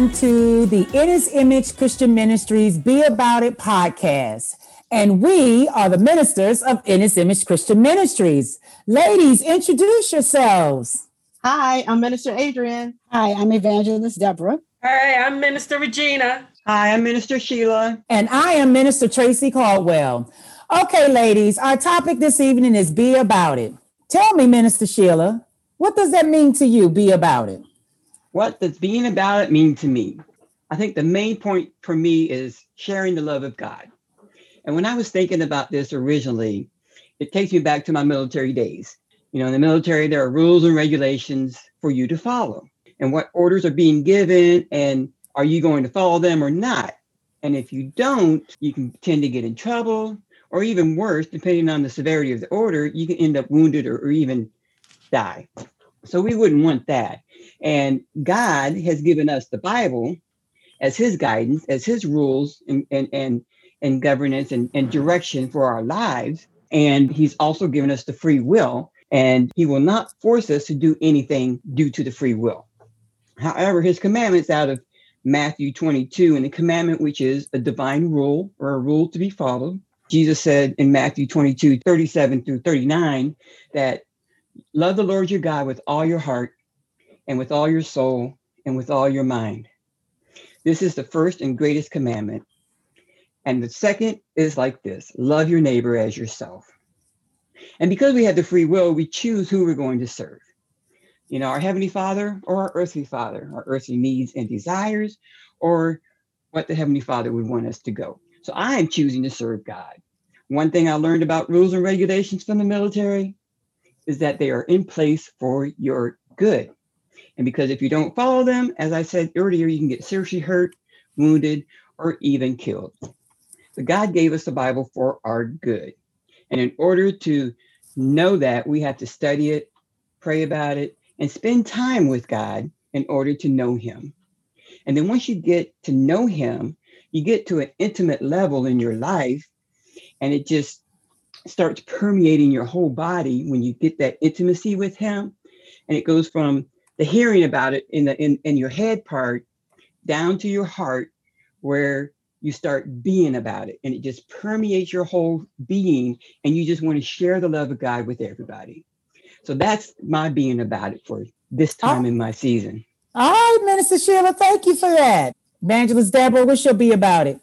everyone to the In His Image Christian Ministries Be About It podcast. And we are the ministers of In His Image Christian Ministries. Ladies, introduce yourselves. Hi, I'm Minister Adrian. Hi, I'm Evangelist Deborah. Hi, I'm Minister Regina. Hi, I'm Minister Sheila. And I am Minister Tracy Caldwell. Okay, ladies, our topic this evening is Be About It. Tell me, Minister Sheila, what does that mean to you, Be About It? What does being about it mean to me? I think the main point for me is sharing the love of God. And when I was thinking about this originally, it takes me back to my military days. You know, in the military, there are rules and regulations for you to follow, and what orders are being given, and are you going to follow them or not? And if you don't, you can tend to get in trouble, or even worse, depending on the severity of the order, you can end up wounded or, or even die. So we wouldn't want that. And God has given us the Bible as his guidance, as his rules and and and, and governance and, and direction for our lives. And he's also given us the free will. And he will not force us to do anything due to the free will. However, his commandments out of Matthew 22, and the commandment which is a divine rule or a rule to be followed. Jesus said in Matthew 22, 37 through 39, that love the Lord your God with all your heart and with all your soul and with all your mind. This is the first and greatest commandment. And the second is like this love your neighbor as yourself. And because we have the free will, we choose who we're going to serve. You know, our Heavenly Father or our earthly Father, our earthly needs and desires, or what the Heavenly Father would want us to go. So I am choosing to serve God. One thing I learned about rules and regulations from the military is that they are in place for your good. And because if you don't follow them, as I said earlier, you can get seriously hurt, wounded, or even killed. But God gave us the Bible for our good. And in order to know that, we have to study it, pray about it, and spend time with God in order to know Him. And then once you get to know Him, you get to an intimate level in your life, and it just starts permeating your whole body when you get that intimacy with Him. And it goes from the hearing about it in the in, in your head part down to your heart where you start being about it. And it just permeates your whole being and you just want to share the love of god with everybody. So that's my being about it for this time oh. in my season. All right minister sheila thank you for that. Evangelist deborah what shall be about it?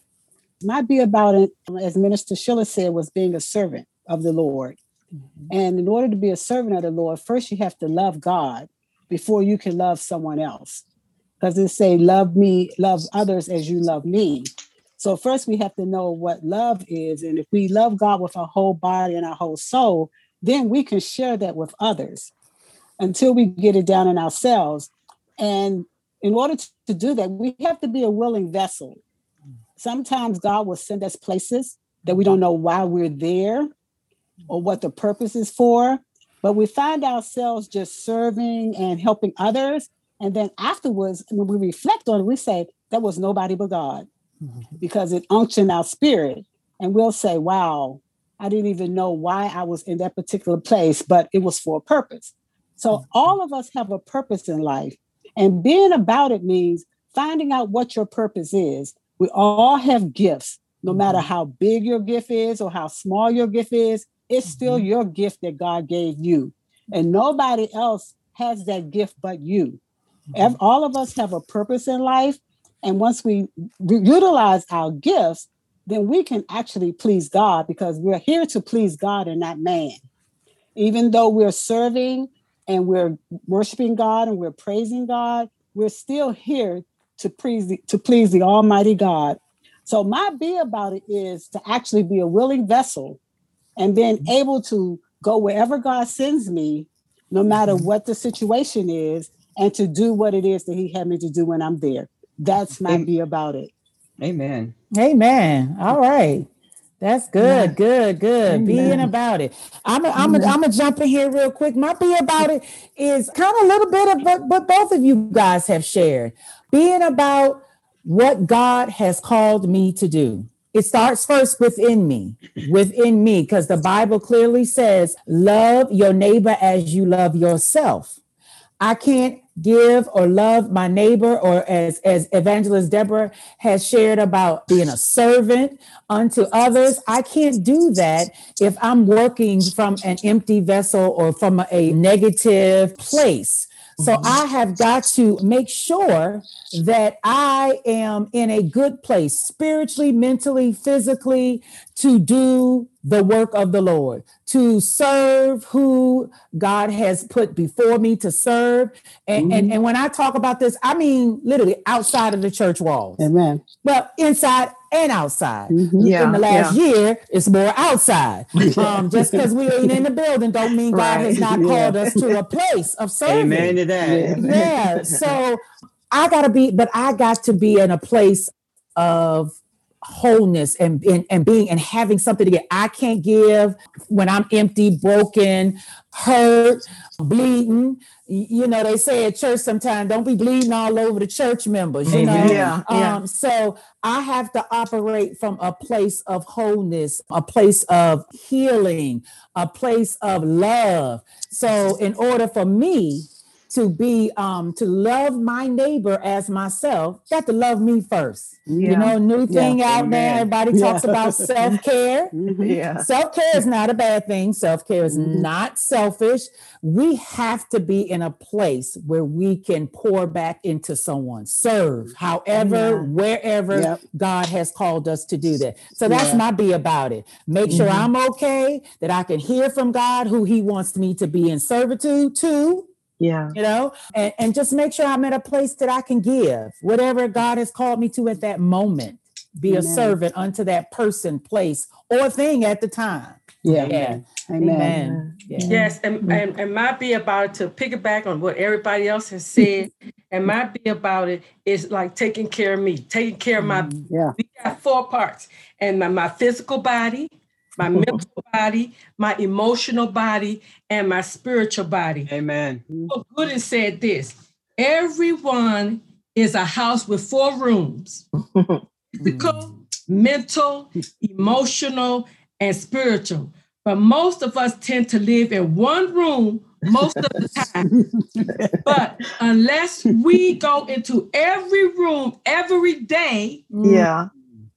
My be about it as minister sheila said was being a servant of the lord. Mm-hmm. and in order to be a servant of the lord first you have to love god before you can love someone else. Because it say, love me, love others as you love me. So first we have to know what love is. And if we love God with our whole body and our whole soul, then we can share that with others until we get it down in ourselves. And in order to do that, we have to be a willing vessel. Sometimes God will send us places that we don't know why we're there or what the purpose is for but we find ourselves just serving and helping others. And then afterwards, when we reflect on it, we say, that was nobody but God mm-hmm. because it unctioned our spirit. And we'll say, wow, I didn't even know why I was in that particular place, but it was for a purpose. So mm-hmm. all of us have a purpose in life. And being about it means finding out what your purpose is. We all have gifts, no matter mm-hmm. how big your gift is or how small your gift is. It's still mm-hmm. your gift that God gave you. And nobody else has that gift but you. Mm-hmm. All of us have a purpose in life. And once we utilize our gifts, then we can actually please God because we're here to please God and not man. Even though we're serving and we're worshiping God and we're praising God, we're still here to please the, to please the Almighty God. So my be about it is to actually be a willing vessel and then mm-hmm. able to go wherever God sends me, no matter mm-hmm. what the situation is, and to do what it is that He had me to do when I'm there. That's my be about it. Amen. Amen. All right. That's good, good, good. Amen. Being about it. I'm a, I'm a, I'm gonna jump in here real quick. My be about it is kind of a little bit of what, what both of you guys have shared. Being about what God has called me to do. It starts first within me, within me, because the Bible clearly says, love your neighbor as you love yourself. I can't give or love my neighbor, or as as Evangelist Deborah has shared about being a servant unto others, I can't do that if I'm working from an empty vessel or from a negative place. So mm-hmm. I have got to make sure that I am in a good place spiritually, mentally, physically to do the work of the Lord, to serve who God has put before me to serve. And, mm-hmm. and, and when I talk about this, I mean literally outside of the church walls. Amen. Well, inside and outside. Mm-hmm. Yeah, in the last yeah. year, it's more outside. Um, just because we ain't in the building don't mean right. God has not yeah. called us to a place of serving. Amen to that. Yeah. so I gotta be, but I got to be in a place of wholeness and, and and being and having something to give. I can't give when I'm empty, broken, hurt, bleeding. You know, they say at church sometimes, don't be bleeding all over the church members, you know. Yeah, yeah. Um, so I have to operate from a place of wholeness, a place of healing, a place of love. So in order for me to be um to love my neighbor as myself got to love me first yeah. you know new thing yeah. out Amen. there everybody yeah. talks about self-care mm-hmm. yeah self-care is not a bad thing self-care is mm-hmm. not selfish we have to be in a place where we can pour back into someone serve however wherever yep. god has called us to do that so that's my be about it make sure mm-hmm. i'm okay that i can hear from god who he wants me to be in servitude to yeah. You know, and, and just make sure I'm at a place that I can give whatever God has called me to at that moment. Be Amen. a servant unto that person, place, or thing at the time. Yeah. Yeah. Amen. Amen. Yeah. Yes. And, and, and my be about to piggyback on what everybody else has said. and my be about it is like taking care of me, taking care of my mm, yeah. we got four parts. And my, my physical body, my mental body, my emotional body, and my spiritual body. Amen. So Gooden said this everyone is a house with four rooms physical, mm. mental, emotional, and spiritual. But most of us tend to live in one room most of the time. but unless we go into every room every day, yeah,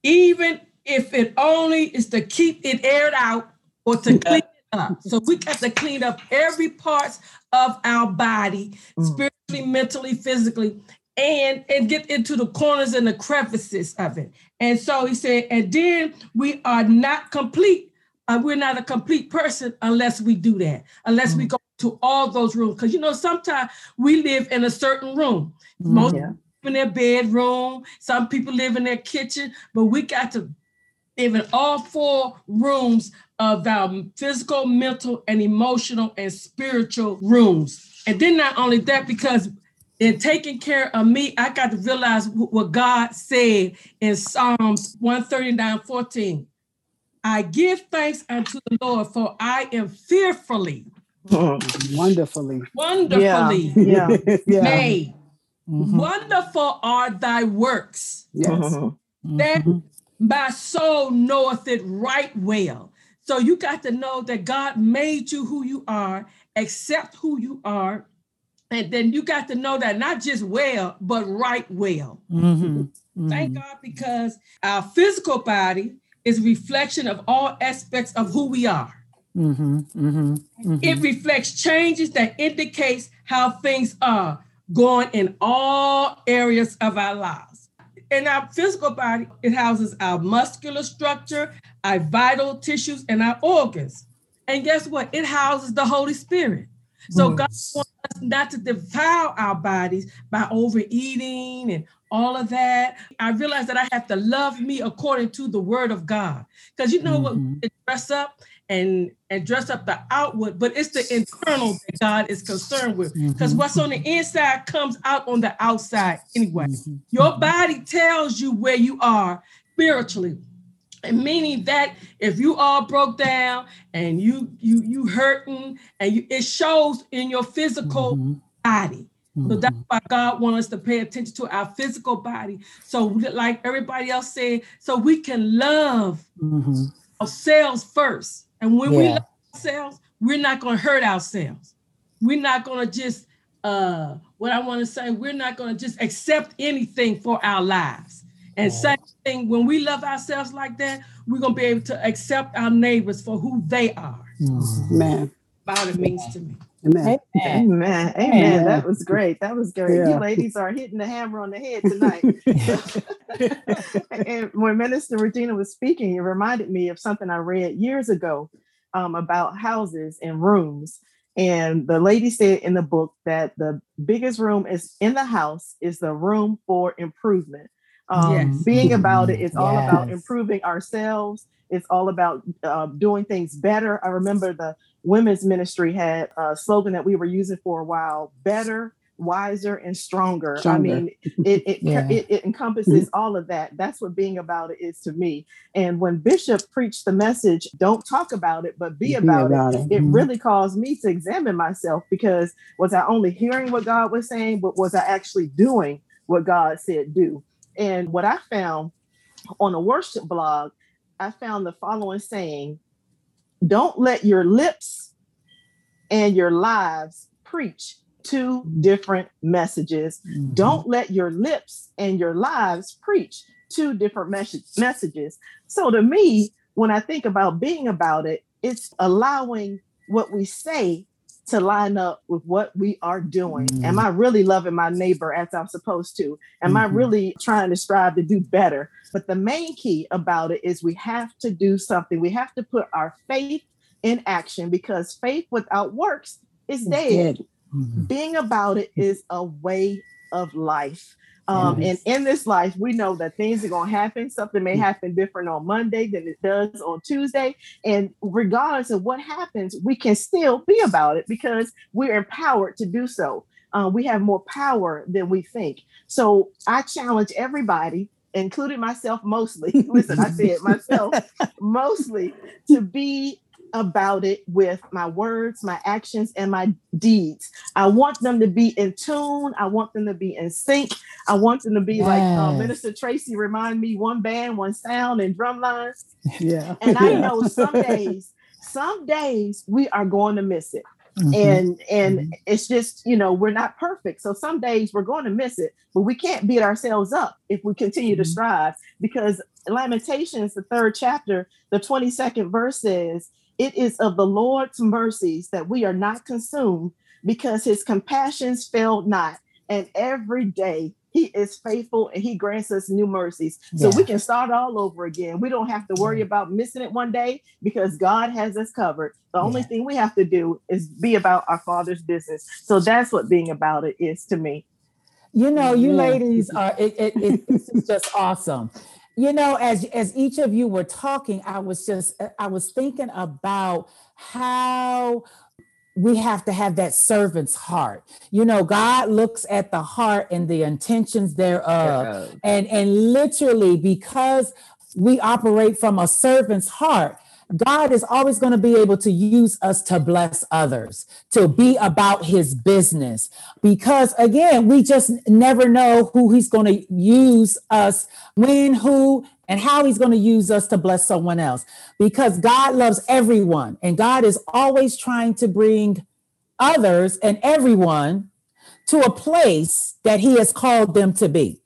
even if it only is to keep it aired out or to clean it up. So we got to clean up every parts of our body, mm. spiritually, mentally, physically, and and get into the corners and the crevices of it. And so he said, and then we are not complete. Uh, we're not a complete person unless we do that, unless mm. we go to all those rooms. Because you know, sometimes we live in a certain room. Mm, Most yeah. in their bedroom, some people live in their kitchen, but we got to even all four rooms of our physical, mental, and emotional and spiritual rooms. And then not only that, because in taking care of me, I got to realize what God said in Psalms 139 14. I give thanks unto the Lord, for I am fearfully, wonderfully, wonderfully yeah. yeah. made. Mm-hmm. Wonderful are thy works. Yes. Mm-hmm. That my soul knoweth it right well. So you got to know that God made you who you are, accept who you are, and then you got to know that not just well, but right well. Mm-hmm. Mm-hmm. Thank God because our physical body is a reflection of all aspects of who we are. Mm-hmm. mm-hmm. mm-hmm. It reflects changes that indicates how things are going in all areas of our lives in our physical body, it houses our muscular structure, our vital tissues, and our organs. And guess what? It houses the Holy Spirit. So God wants us not to devour our bodies by overeating and all of that. I realize that I have to love me according to the word of God. Because you know mm-hmm. what? Dress up and and dress up the outward, but it's the internal that God is concerned with. Because mm-hmm. what's on the inside comes out on the outside anyway. Mm-hmm. Your body tells you where you are spiritually. And meaning that if you all broke down and you you you hurting and you, it shows in your physical mm-hmm. body. So that's mm-hmm. why God wants us to pay attention to our physical body. So, like everybody else said, so we can love mm-hmm. ourselves first and when yeah. we love ourselves, we're not going to hurt ourselves. We're not going to just uh, what I want to say, we're not going to just accept anything for our lives. And same thing, when we love ourselves like that, we're going to be able to accept our neighbors for who they are. Mm-hmm. Man. About it means to me. Amen. Amen. Amen. Amen. That was great. That was great. Yeah. You ladies are hitting the hammer on the head tonight. and when Minister Regina was speaking, it reminded me of something I read years ago um, about houses and rooms. And the lady said in the book that the biggest room is in the house is the room for improvement. Um, yes. Being about it is all about improving ourselves. It's all about uh, doing things better. I remember the women's ministry had a slogan that we were using for a while better, wiser, and stronger. stronger. I mean, it, it, yeah. it, it, encompasses all of that. That's what being about it is to me. And when Bishop preached the message, don't talk about it, but be, be about, about, it, it, it mm-hmm. really caused me to examine myself because was I only hearing what God was saying, but was I actually doing what God said do? And what I found on a worship blog, I found the following saying don't let your lips and your lives preach two different messages. Mm-hmm. Don't let your lips and your lives preach two different mes- messages. So to me, when I think about being about it, it's allowing what we say to line up with what we are doing. Mm-hmm. Am I really loving my neighbor as I'm supposed to? Am mm-hmm. I really trying to strive to do better? But the main key about it is we have to do something. We have to put our faith in action because faith without works is dead. dead. Mm-hmm. Being about it is a way of life. Um, yes. And in this life, we know that things are going to happen. Something may happen different on Monday than it does on Tuesday. And regardless of what happens, we can still be about it because we're empowered to do so. Uh, we have more power than we think. So I challenge everybody, including myself mostly. Listen, I said myself mostly to be about it with my words, my actions, and my deeds. I want them to be in tune. I want them to be in sync. I want them to be yes. like uh, Minister Tracy remind me one band, one sound, and drum lines. Yeah. And I know some days, some days we are going to miss it. Mm-hmm. And and mm-hmm. it's just you know we're not perfect, so some days we're going to miss it, but we can't beat ourselves up if we continue mm-hmm. to strive. Because Lamentations, the third chapter, the twenty second verse says, it is of the Lord's mercies that we are not consumed because his compassions fail not. And every day he is faithful and he grants us new mercies. So we can start all over again. We don't have to worry about missing it one day because God has us covered. The yeah. only thing we have to do is be about our Father's business. So that's what being about it is to me. You know, you ladies are it, it, it this is just awesome you know as as each of you were talking i was just i was thinking about how we have to have that servant's heart. You know god looks at the heart and the intentions thereof. And and literally because we operate from a servant's heart God is always going to be able to use us to bless others, to be about his business. Because again, we just never know who he's going to use us, when, who, and how he's going to use us to bless someone else. Because God loves everyone, and God is always trying to bring others and everyone to a place that he has called them to be.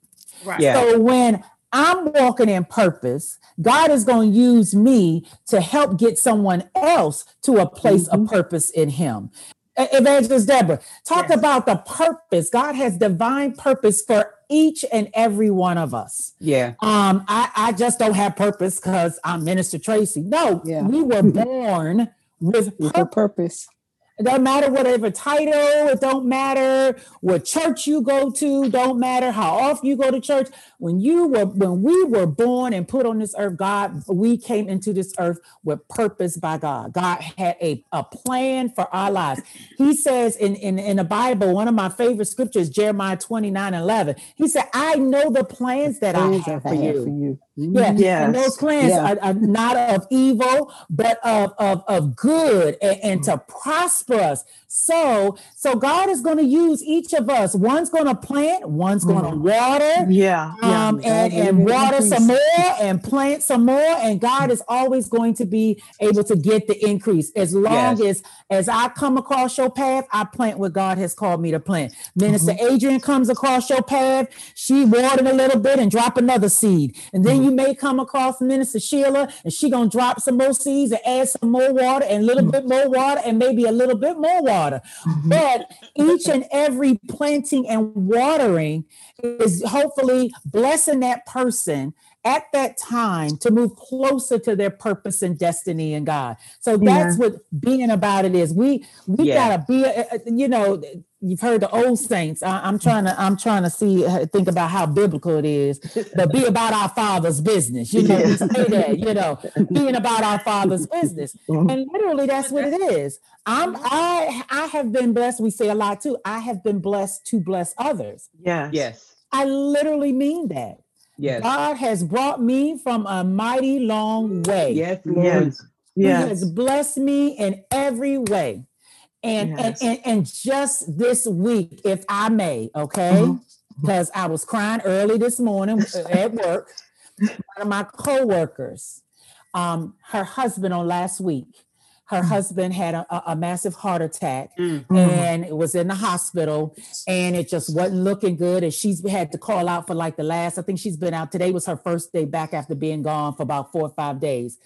Right. Yeah. So when I'm walking in purpose. God is going to use me to help get someone else to a place mm-hmm. of purpose in Him. Evangelist Deborah, talk yes. about the purpose. God has divine purpose for each and every one of us. Yeah. Um, I, I just don't have purpose because I'm Minister Tracy. No, yeah. we were born with, with purpose. purpose. It doesn't matter whatever title, it don't matter what church you go to, don't matter how often you go to church. When you were when we were born and put on this earth, God, we came into this earth with purpose by God. God had a, a plan for our lives. He says in, in, in the Bible, one of my favorite scriptures, Jeremiah 29, 11, he said, I know the plans that I have for you. For you. Yeah, yes. and those plans yeah. are, are, not of evil, but of, of, of good and, and to mm. prosper us So, so God is going to use each of us. One's going to plant, one's going to mm. water, Yeah. yeah. um, and, and water some more and plant some more. And God is always going to be able to get the increase as long as as I come across your path, I plant what God has called me to plant. Minister mm-hmm. Adrian comes across your path, she watered a little bit and drop another seed. And then mm-hmm. you may come across Minister Sheila and she gonna drop some more seeds and add some more water and a little mm. bit more water and maybe a little bit more water. But each and every planting and watering is hopefully blessing that person at that time to move closer to their purpose and destiny in God. So that's what being about it is. We we Yeah. gotta be, uh, uh, you know, you've heard the old saints. I, I'm trying to I'm trying to see uh, think about how biblical it is, but be about our Father's business. You know, Yeah. say that. You know, being about our Father's business, Mhm. and literally that's what it is. I'm I I have been blessed. We say a lot too. I have been blessed to bless others. Yes. Yes. I literally mean that. Yes. God has brought me from a mighty long way. Yes, Lord. Yes. He Yes. has blessed me in every way. And, Yes. and, and and just this week, if I may, okay, because I was crying early this morning uh, at work. One of my co-workers, um, her husband on last week, her husband had a, a- massive heart attack Mm. and it was in the hospital and it just wasn't looking good and she's had to call out for like the last i think she's been out today was her first day back after being gone for about four or five days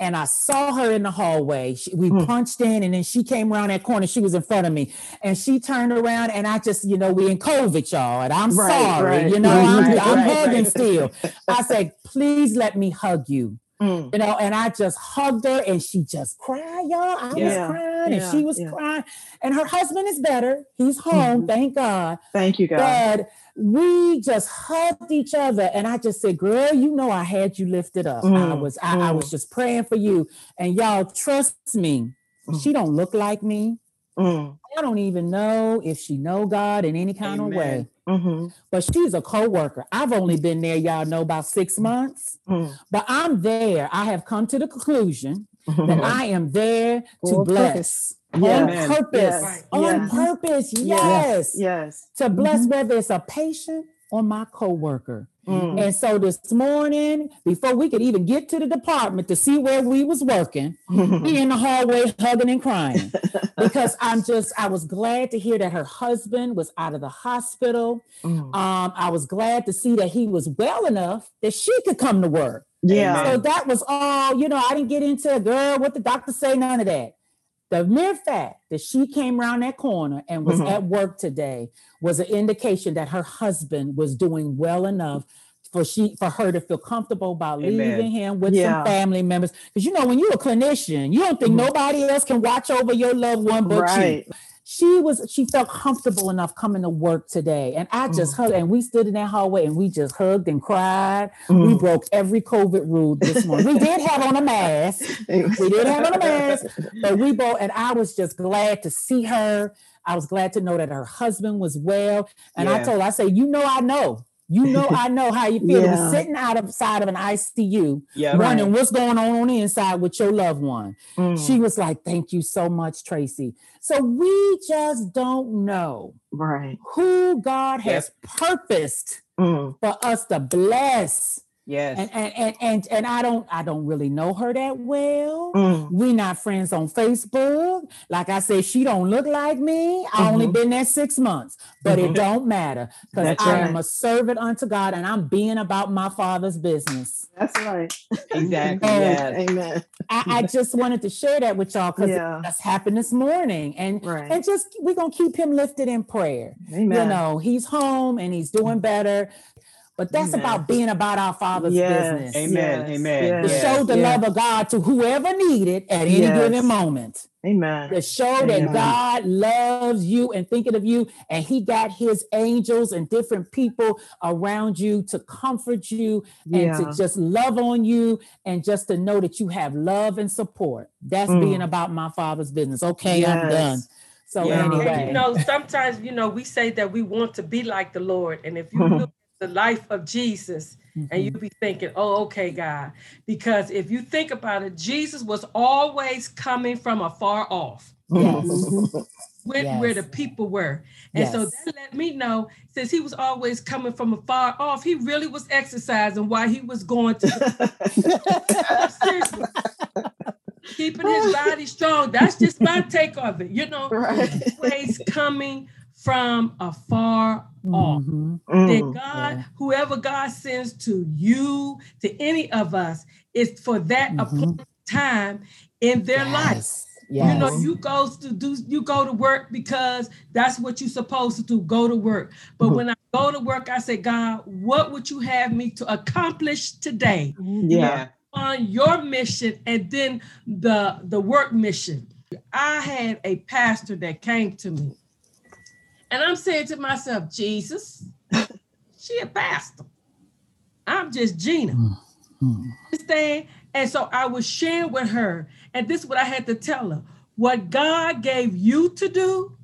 and i saw her in the hallway. She- we Mm. punched in and then she came around that corner. She was in front of me. And she turned around and i just you know we in covid y'all and i'm Right, sorry right, you know right, i'm, right, I'm right, hugging right. still. I said please let me hug you Mm. you know, and I just hugged her and she just cried, y'all. I was Yeah, crying and she was yeah. crying. And her husband is better. He's home, Mhm. thank God. Thank you, God. But we just hugged each other. And I just said, girl, you know I had you lifted up. I Mm, was I, I was mm. just praying for you. And y'all trust me, Mm. she don't look like me. Mm. I don't even know if she know God in any kind of way. Amen. Mhm. But she's a co-worker. I've only been there, y'all know, about six months. Mm. But I'm there. I have come to the conclusion that Mhm. I am there to For a bless on purpose. Yes. On Yes. purpose, yes. Yes. Yes. To bless whether it's a patient or my coworker. Mm. And so this morning, before we could even get to the department to see where we was working, we in the hallway hugging and crying because I'm just I was glad to hear that her husband was out of the hospital. Mm. Um, I was glad to see that he was well enough that she could come to work. Yeah. So that was all, you know, I didn't get into a girl, what the doctor say, none of that. The mere fact that she came around that corner and was Mhm. at work today was an indication that her husband was doing well enough for she for her to feel comfortable about Amen. leaving him with Yeah. some family members. Because you know, when you're a clinician, you don't think Mhm. nobody else can watch over your loved one but you right. She was she felt comfortable enough coming to work today. And i just hugged and we stood in that hallway and we just hugged and cried. We Mm. broke every covid rule this morning. We did have on a mask. We did have on a mask but we both and i was just glad to see her. I was glad to know that her husband was well. And i told her i say you know i know you know i know how you feel to Yeah. be sitting out of side of an icu Yeah. Right. what's going on on the inside with your loved one Mm. she was like, Thank you so much, Tracy. So we just don't know right. who God has purposed Mm. for us to bless. Yes. And and and and, and I don't I don't really know her that well. Mm. We not friends on Facebook. Like I said, she don't look like me. I only Mhm. been there six months, but it Mhm. don't matter because That's I am a servant unto God and I'm being about my father's business. That's right. exactly. Yes. Amen. I, I just wanted to share that with y'all because Yeah. that's happened this morning. And Right. and just we're gonna keep him lifted in prayer. Amen. You know, he's home and he's doing better. But that's Amen. about being about our father's Yes. business. Amen. Yes. Amen. To Yes. show the Yes. love of God to whoever needed at any Yes. given moment. Amen. To show that God loves you and thinking of you, and He got His angels and different people around you to comfort you and Yeah. to just love on you and just to know that you have love and support. That's Mm. being about my father's business. Okay, I'm done. So Yeah. And anyway, you know, sometimes you know we say that we want to be like the Lord, and if you look at the life of Jesus, and mm-hmm. you be thinking, "Oh, okay, God," because if you think about it, Jesus was always coming from afar off. yes, mm-hmm. went Yes. where the people were. And so that let me know, since he was always coming from afar off, he really was exercising while he was going to. Keeping his body strong. That's just my take of it. You know, Right. always coming from afar off. Mhm. That Mm. God, Yeah. whoever God sends to you, to any of us, is for that Mhm. appointed time in their life. Yes. You know, you go to do you go to work because that's what you're supposed to do, go to work. But Mhm. when I go to work, I say, God, what would you have me to accomplish today Yeah. on your mission and then the the work mission? I had a pastor that came to me. And I'm saying to myself, Jesus, she a pastor. I'm just Gina Mhm. understand? And so I was sharing with her, and this is what I had to tell her. What God gave you to do,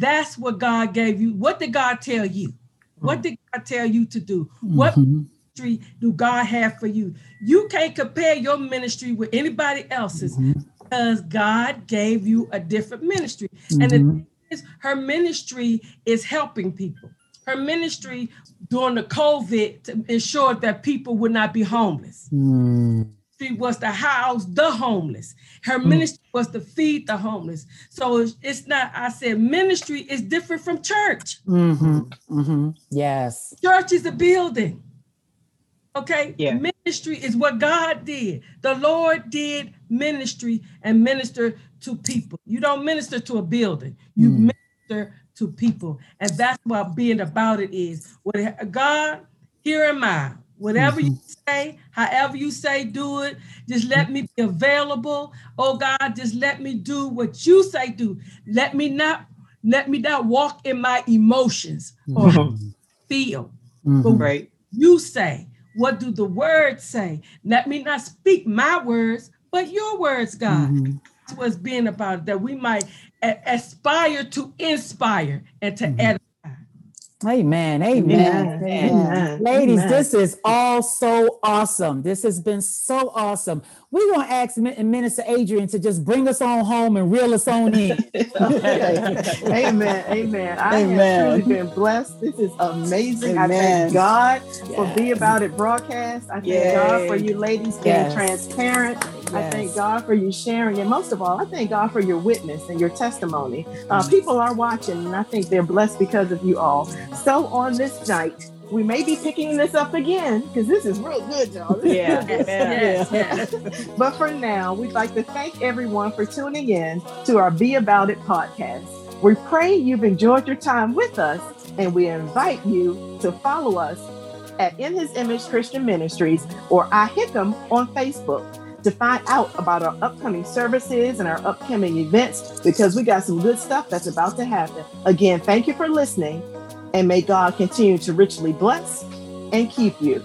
that's what God gave you. What did God tell you? What did God tell you to do? What Mhm. ministry do God have for you? You can't compare your ministry with anybody else's Mhm. because God gave you a different ministry. And the Mhm. thing is, her ministry is helping people. Her ministry during the COVID to ensure that people would not be homeless Mm. ministry was to house the homeless. Her Mm. ministry was to feed the homeless. So it's, not, I said, ministry is different from church. Mhm. Mhm. Yes. Church is a building. Okay? Yeah. Ministry is what God did. The Lord did ministry and minister to people. You don't minister to a building, you Mm. minister to people. And that's what being about it is. What God, here am I. Whatever you say, however you say, do it. Just let me be available. Oh God, just let me do what you say do. Let me not let me not walk in my emotions or Mhm. feel. Mhm. Right. You say, what do the words say? Let me not speak my words, but your words, God. Mhm. That's what's being about it, that we might a- aspire to inspire and to Mhm. edify. Amen. Amen. Amen. Amen. Amen. Ladies, Amen. this is all so awesome. This has been so awesome. We're going to ask Minister Adrian to just bring us on home and reel us on in. Okay. Amen. Amen. I Amen. have truly been blessed. This is amazing. I thank God for Yes. Be About It broadcast. I thank Yay. God for you ladies being Yes. transparent. I thank God for you sharing. And most of all, I thank God for your witness and your testimony. Uh, people are watching, and I think they're blessed because of you all. So on this night, we may be picking this up again because this is real good, y'all. Yeah. Yes, yes. But for now, we'd like to thank everyone for tuning in to our Be About It podcast. We pray you've enjoyed your time with us, and we invite you to follow us at In His Image Christian Ministries or I iHickam on Facebook to find out about our upcoming services and our upcoming events because we got some good stuff that's about to happen. Again, thank you for listening, and may God continue to richly bless and keep you.